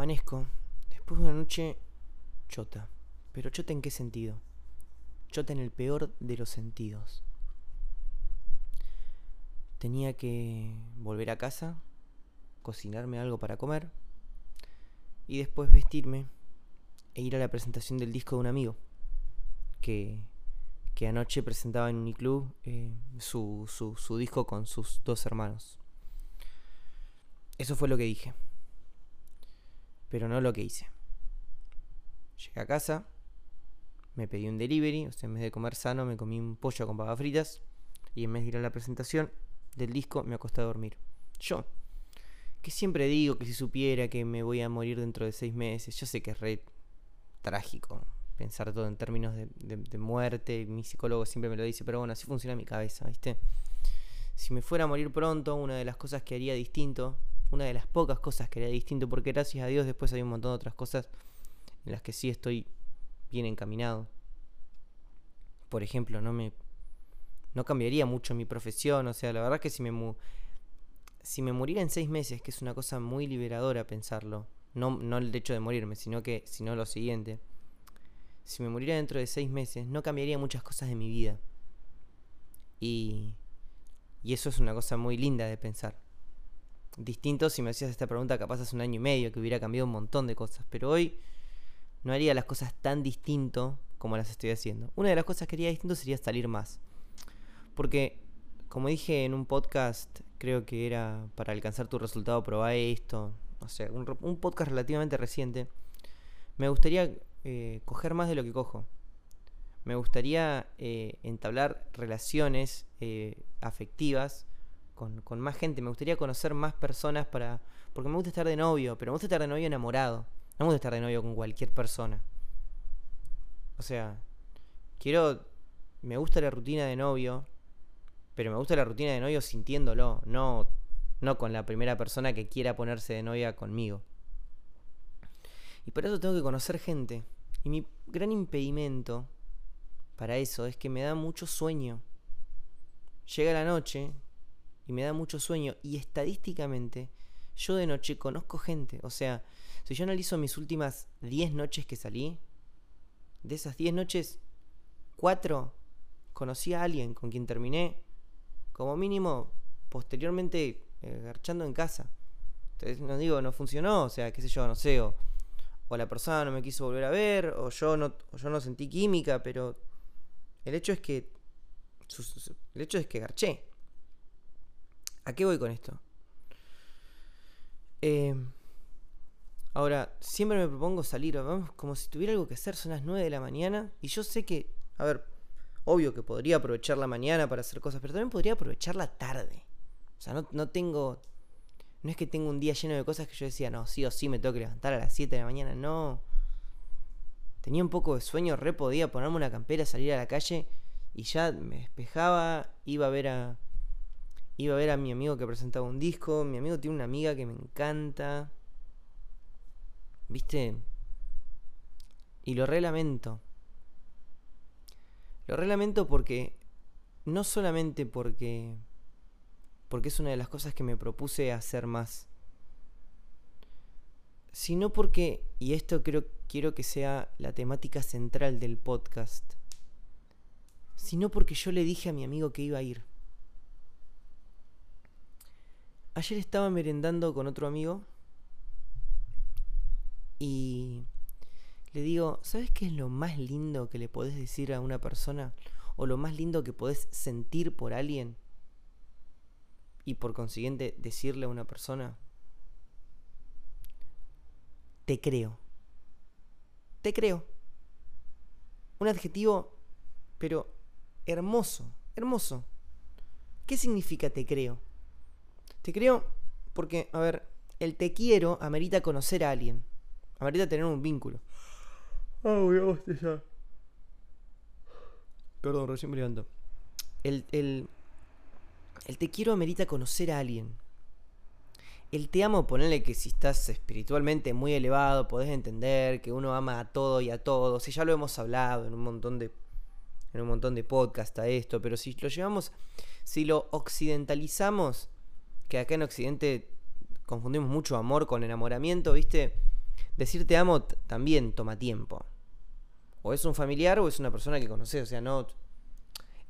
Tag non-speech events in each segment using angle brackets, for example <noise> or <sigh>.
Amanezco después de una noche chota. Pero chota en qué sentido? Chota en el peor de los sentidos. Tenía que volver a casa, cocinarme algo para comer y después vestirme e ir a la presentación del disco de un amigo que, que anoche presentaba en Uniclub eh, su, su, su disco con sus dos hermanos. Eso fue lo que dije pero no lo que hice. Llegué a casa, me pedí un delivery, o sea, en vez de comer sano, me comí un pollo con papas fritas y en vez de ir a la presentación del disco, me acosté a dormir. Yo, que siempre digo que si supiera que me voy a morir dentro de seis meses, yo sé que es re trágico pensar todo en términos de, de muerte, mi psicólogo siempre me lo dice, pero bueno, así funciona mi cabeza, ¿viste? Si me fuera a morir pronto, una de las cosas que haría distinto una de las pocas cosas que haría distinto, porque gracias a Dios después hay un montón de otras cosas en las que sí estoy bien encaminado. Por ejemplo, no me no cambiaría mucho mi profesión, o sea, la verdad es que si me si me muriera en seis meses, que es una cosa muy liberadora pensarlo, no, no el hecho de morirme, sino que sino lo siguiente. Si me muriera dentro de seis meses, no cambiaría muchas cosas de mi vida. Y, y eso es una cosa muy linda de pensar distinto si me hacías esta pregunta capaz hace un año y medio, que hubiera cambiado un montón de cosas. Pero hoy no haría las cosas tan distinto como las estoy haciendo. Una de las cosas que haría distinto sería salir más. Porque, como dije en un podcast, creo que era para alcanzar tu resultado, probá esto. O sea, un, podcast relativamente reciente. Me gustaría eh, coger más de lo que cojo. Me gustaría eh, entablar relaciones eh, afectivas con, más gente. Me gustaría conocer más personas para. Porque me gusta estar de novio, pero me gusta estar de novio enamorado. No me gusta estar de novio con cualquier persona. O sea, quiero. Me gusta la rutina de novio, pero me gusta la rutina de novio sintiéndolo, no, no con la primera persona que quiera ponerse de novia conmigo. Y para eso tengo que conocer gente. Y mi gran impedimento para eso es que me da mucho sueño. Llega la noche, y me da mucho sueño. Y estadísticamente, yo de noche conozco gente. O sea, si yo analizo mis últimas 10 noches que salí, de esas 10 noches, 4 conocí a alguien con quien terminé, como mínimo, posteriormente, eh, garchando en casa. Entonces, no digo, no funcionó, o sea, qué sé yo, no sé, o, la persona no me quiso volver a ver, o yo no, yo no sentí química, pero el hecho es que, el hecho es que garché. ¿A qué voy con esto? Eh, ahora, siempre me propongo salir, vamos, como si tuviera algo que hacer, son las 9 de la mañana y yo sé que, a ver, obvio que podría aprovechar la mañana para hacer cosas, pero también podría aprovechar la tarde. O sea, no, no tengo, no es que tengo un día lleno de cosas que yo decía, no, sí o sí me tengo que levantar a las 7 de la mañana, no. Tenía un poco de sueño, re podía ponerme una campera, salir a la calle y ya me despejaba, iba a ver a Iba a ver a mi amigo que presentaba un disco. Mi amigo tiene una amiga que me encanta. ¿Viste? Y lo relamento. Lo relamento porque. No solamente porque. Porque es una de las cosas que me propuse hacer más. Sino porque. Y esto creo, quiero que sea la temática central del podcast. Sino porque yo le dije a mi amigo que iba a ir. Ayer estaba merendando con otro amigo y le digo, ¿sabes qué es lo más lindo que le podés decir a una persona? ¿O lo más lindo que podés sentir por alguien? Y por consiguiente decirle a una persona, te creo. Te creo. Un adjetivo, pero hermoso, hermoso. ¿Qué significa te creo? Te creo porque, a ver, el te quiero amerita conocer a alguien. Amerita tener un vínculo. Ah, voy a Perdón, recién me levanto. El, el, el te quiero amerita conocer a alguien. El te amo, ponerle que si estás espiritualmente muy elevado, podés entender que uno ama a todo y a todos. Y ya lo hemos hablado en un montón de. En un montón de podcast a esto. Pero si lo llevamos. Si lo occidentalizamos que acá en Occidente confundimos mucho amor con enamoramiento, ¿viste? Decir te amo también toma tiempo. O es un familiar o es una persona que conoces, o sea, no...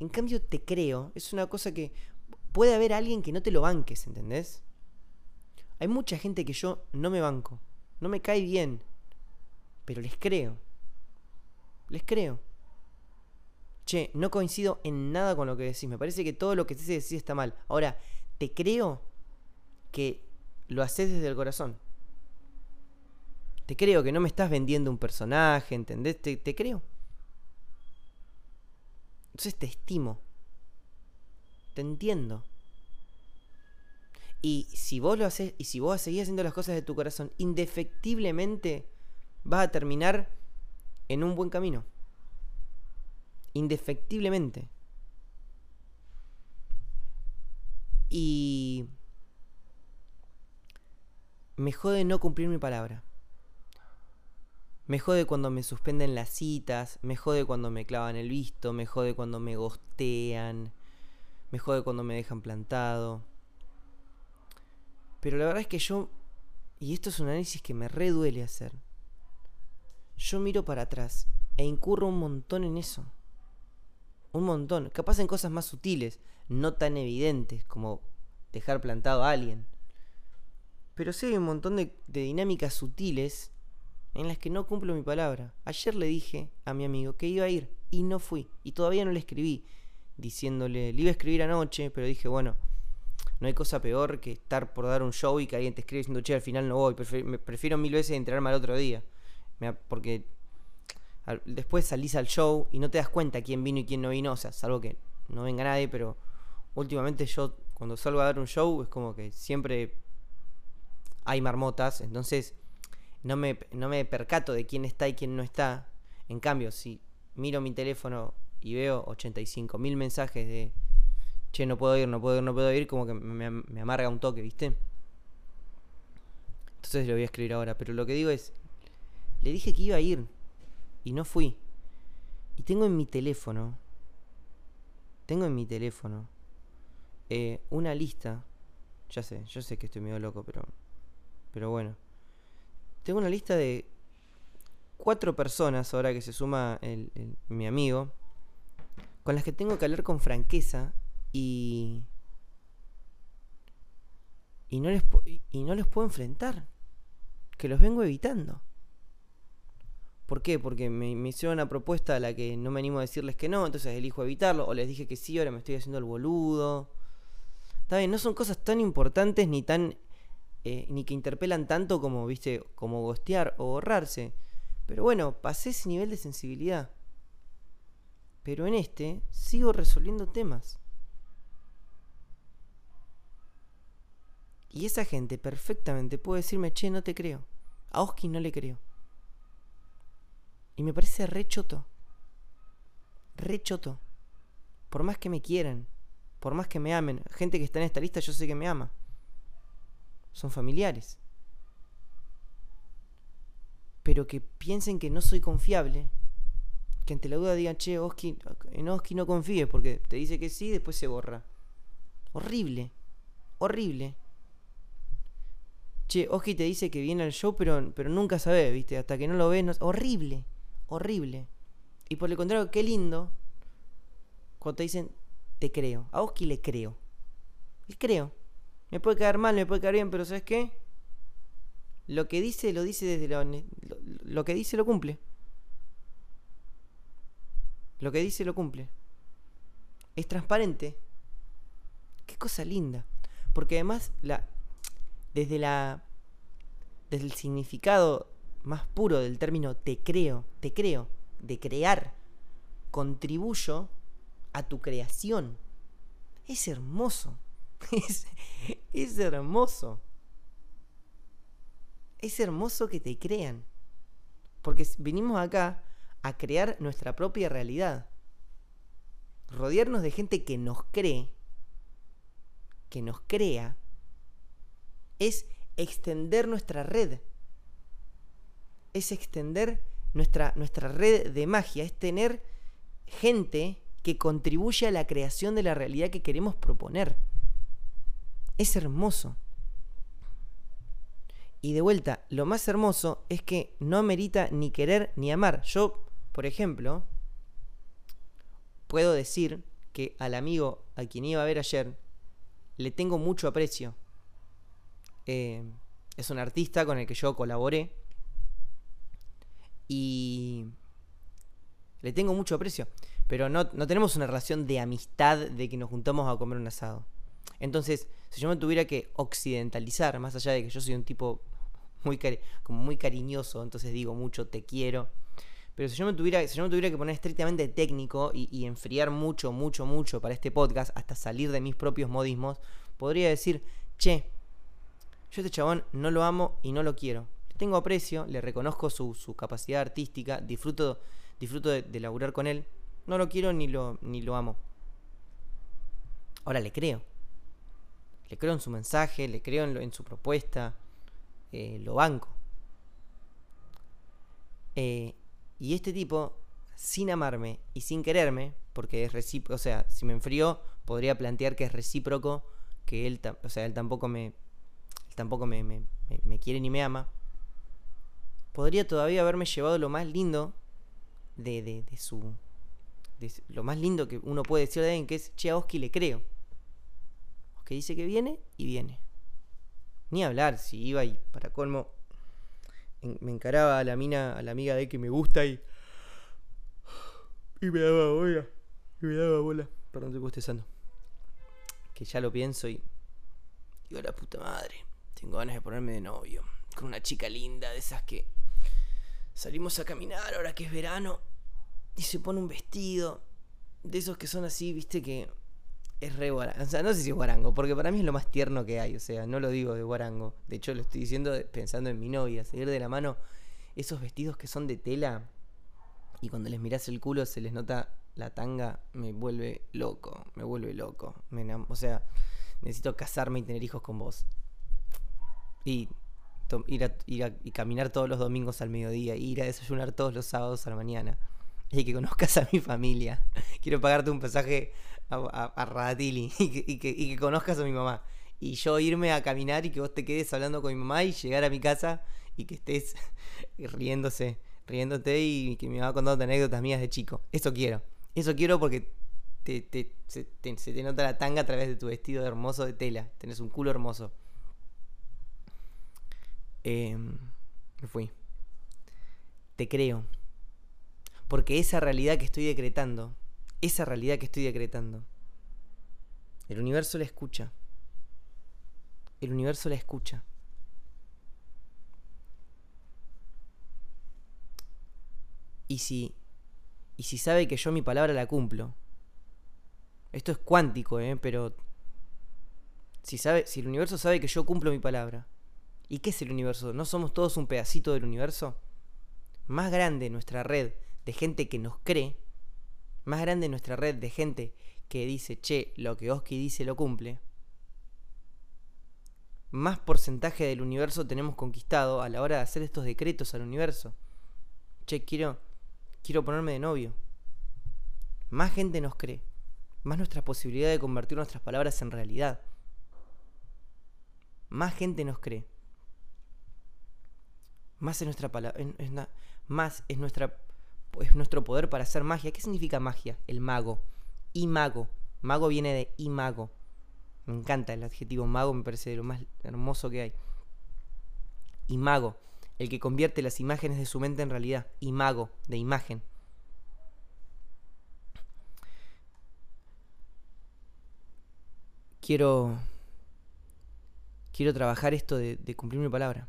En cambio, te creo, es una cosa que puede haber alguien que no te lo banques, ¿entendés? Hay mucha gente que yo no me banco, no me cae bien, pero les creo. Les creo. Che, no coincido en nada con lo que decís, me parece que todo lo que decís está mal. Ahora, te creo que lo haces desde el corazón. Te creo que no me estás vendiendo un personaje, ¿entendés? Te, te creo. Entonces te estimo. Te entiendo. Y si vos lo haces, y si vos seguís haciendo las cosas de tu corazón, indefectiblemente vas a terminar en un buen camino. Indefectiblemente. Y me jode no cumplir mi palabra. Me jode cuando me suspenden las citas, me jode cuando me clavan el visto, me jode cuando me gostean, me jode cuando me dejan plantado. Pero la verdad es que yo, y esto es un análisis que me reduele hacer, yo miro para atrás e incurro un montón en eso. Un montón. Capaz en cosas más sutiles, no tan evidentes como dejar plantado a alguien. Pero hay un montón de, dinámicas sutiles en las que no cumplo mi palabra. Ayer le dije a mi amigo que iba a ir y no fui. Y todavía no le escribí diciéndole, le iba a escribir anoche, pero dije, bueno, no hay cosa peor que estar por dar un show y que alguien te escribe diciendo, che, al final no voy. Prefiero, mil veces enterarme al otro día. Porque después salís al show y no te das cuenta quién vino y quién no vino. O sea, salvo que no venga nadie, pero últimamente yo cuando salgo a dar un show es como que siempre hay marmotas. Entonces no me, no me percato de quién está y quién no está. En cambio, si miro mi teléfono y veo 85 mil mensajes de che, no puedo ir, no puedo ir, no puedo ir, como que me, amarga un toque, ¿viste? Entonces lo voy a escribir ahora, pero lo que digo es, le dije que iba a ir y no fui. Y tengo en mi teléfono, tengo en mi teléfono eh, una lista, ya sé, yo sé que estoy medio loco, pero, pero bueno tengo una lista de cuatro personas, ahora que se suma mi amigo, con las que tengo que hablar con franqueza y. Y no, les, y no les puedo enfrentar. Que los vengo evitando. ¿Por qué? Porque me, me, hicieron una propuesta a la que no me animo a decirles que no, entonces elijo evitarlo. O les dije que sí, ahora me estoy haciendo el boludo. Está bien, no son cosas tan importantes ni tan eh, ni que interpelan tanto como, viste, como gostear o borrarse. Pero bueno, pasé ese nivel de sensibilidad. Pero en este sigo resolviendo temas. Y esa gente perfectamente puede decirme, che, no te creo. A Oski no le creo. Y me parece re choto. Re choto. Por más que me quieran, por más que me amen, gente que está en esta lista yo sé que me ama son familiares. Pero que piensen que no soy confiable, que ante la duda digan, che, Oski, en Oski no confíes porque te dice que sí y después se borra. Horrible, horrible. Che, Oski te dice que viene al show, pero, pero nunca sabes, ¿viste? Hasta que no lo ves, no... horrible, horrible. Y por el contrario, qué lindo cuando te dicen, te creo. A Oski le creo. Le creo. Me puede caer mal, me puede caer bien, pero ¿sabes qué? Lo que dice, lo dice desde. Lo, lo que dice, lo cumple. Lo que dice, lo cumple. Es transparente. Qué cosa linda. Porque además, la, desde la... Desde el significado más puro del término te creo, te creo, de crear, contribuyo a tu creación. Es hermoso. <laughs> Es, hermoso. Es hermoso que te crean. Porque venimos acá a crear nuestra propia realidad. Rodearnos de gente que nos cree, que nos crea, es extender nuestra red. Es extender nuestra, nuestra red de magia. Es tener gente que contribuye a la creación de la realidad que queremos proponer. Es hermoso. Y de vuelta, lo más hermoso es que no amerita ni querer ni amar. Yo, por ejemplo, puedo decir que al amigo a quien iba a ver ayer le tengo mucho aprecio. Eh, es un artista con el que yo colaboré. Y le tengo mucho aprecio. Pero no, no tenemos una relación de amistad de que nos juntamos a comer un asado. Entonces, si yo me tuviera que occidentalizar, más allá de que yo soy un tipo muy, como muy cariñoso, entonces digo mucho te quiero. Pero si yo me tuviera, si yo me tuviera que poner estrictamente técnico y, enfriar mucho, mucho, mucho para este podcast, hasta salir de mis propios modismos, podría decir, che, yo este chabón no lo amo y no lo quiero. Le tengo aprecio, le reconozco su, capacidad artística, disfruto, disfruto de, de, laburar con él. No lo quiero ni lo, ni lo amo. Ahora le creo. Le creo en su mensaje, le creo en, en su propuesta, eh, lo banco. Eh, y este tipo, sin amarme y sin quererme, porque es recíproco, o sea, si me enfrió, podría plantear que es recíproco, que él, o sea, él tampoco me, tampoco me, me, quiere ni me ama. Podría todavía haberme llevado lo más lindo de, de, de su... De, lo más lindo que uno puede decir de alguien, que es, che, a Oski le creo que dice que viene y viene. Ni hablar, si iba y para colmo me encaraba a la mina, a la amiga de que me gusta y. Y me daba bola. Y me daba bola. Perdón, estoy bostezando. Que ya lo pienso y. Digo, la puta madre. Tengo ganas de ponerme de novio. Con una chica linda, de esas que. Salimos a caminar ahora que es verano. Y se pone un vestido. De esos que son así, viste, que es re guarango. O sea, no sé si es guarango, porque para mí es lo más tierno que hay. O sea, no lo digo de guarango. De hecho, lo estoy diciendo pensando en mi novia. Seguir de la mano esos vestidos que son de tela y cuando les miras el culo se les nota la tanga, me vuelve loco. Me vuelve loco. o sea, necesito casarme y tener hijos con vos. Y ir a, ir y caminar todos los domingos al mediodía. Ir a desayunar todos los sábados a la mañana. Y que conozcas a mi familia. <laughs> Quiero pagarte un pasaje a, a, Radatili <laughs> y que, conozcas a mi mamá. Y yo irme a caminar y que vos te quedes hablando con mi mamá y llegar a mi casa y que estés <laughs> riéndose, riéndote y que me va contando anécdotas mías de chico. Eso quiero. Eso quiero porque se, te, nota la tanga a través de tu vestido hermoso de tela. Tenés un culo hermoso. Em, me fui. Te creo. Porque esa realidad que estoy decretando esa realidad que estoy decretando. El universo la escucha. El universo la escucha. Y si, y si sabe que yo mi palabra la cumplo, esto es cuántico, ¿eh? pero si, sabe, si el universo sabe que yo cumplo mi palabra, ¿y qué es el universo? ¿No somos todos un pedacito del universo? Más grande nuestra red de gente que nos cree, más grande nuestra red de gente que dice, che, lo que Oski dice lo cumple, más porcentaje del universo tenemos conquistado a la hora de hacer estos decretos al universo. Che, quiero, quiero ponerme de novio. Más gente nos cree. Más nuestra posibilidad de convertir nuestras palabras en realidad. Más gente nos cree. Más es nuestra palabra. Más es nuestra es nuestro poder para hacer magia. ¿Qué significa magia? El mago. Y mago. Viene de imago. Me encanta el adjetivo mago, me parece lo más hermoso que hay. Y mago, el que convierte las imágenes de su mente en realidad. Imago, de imagen. Quiero. Quiero trabajar esto de, de cumplir mi palabra.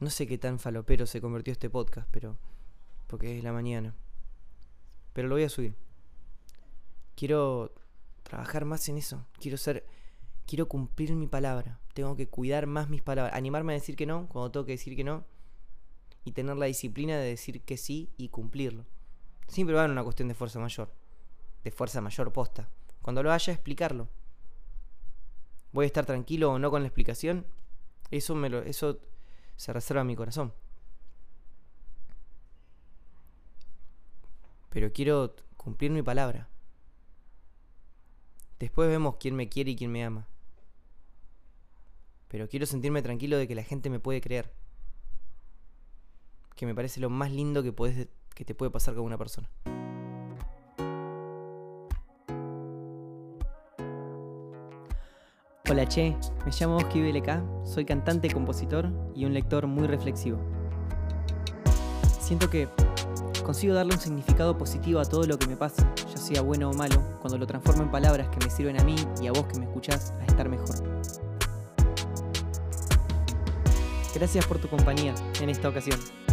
No sé qué tan falopero se convirtió este podcast, pero porque es la mañana. Pero lo voy a subir. Quiero trabajar más en eso. Quiero ser. Quiero cumplir mi palabra. Tengo que cuidar más mis palabras. Animarme a decir que no cuando tengo que decir que no. Y tener la disciplina de decir que sí y cumplirlo. Siempre va a haber una cuestión de fuerza mayor. De fuerza mayor posta. Cuando lo haya, explicarlo. ¿Voy a estar tranquilo o no con la explicación? Eso, me lo, eso se reserva a mi corazón. Pero quiero cumplir mi palabra. Después vemos quién me quiere y quién me ama. pero quiero sentirme tranquilo de que la gente me puede creer. Que me parece lo más lindo que, puedes, que te puede pasar con una persona. Hola Che, me llamo Oski BLK, soy cantante, compositor y un lector muy reflexivo. Siento que consigo darle un significado positivo a todo lo que me pasa, ya sea bueno o malo, cuando lo transformo en palabras que me sirven a mí y a vos que me escuchás a estar mejor. Gracias por tu compañía en esta ocasión.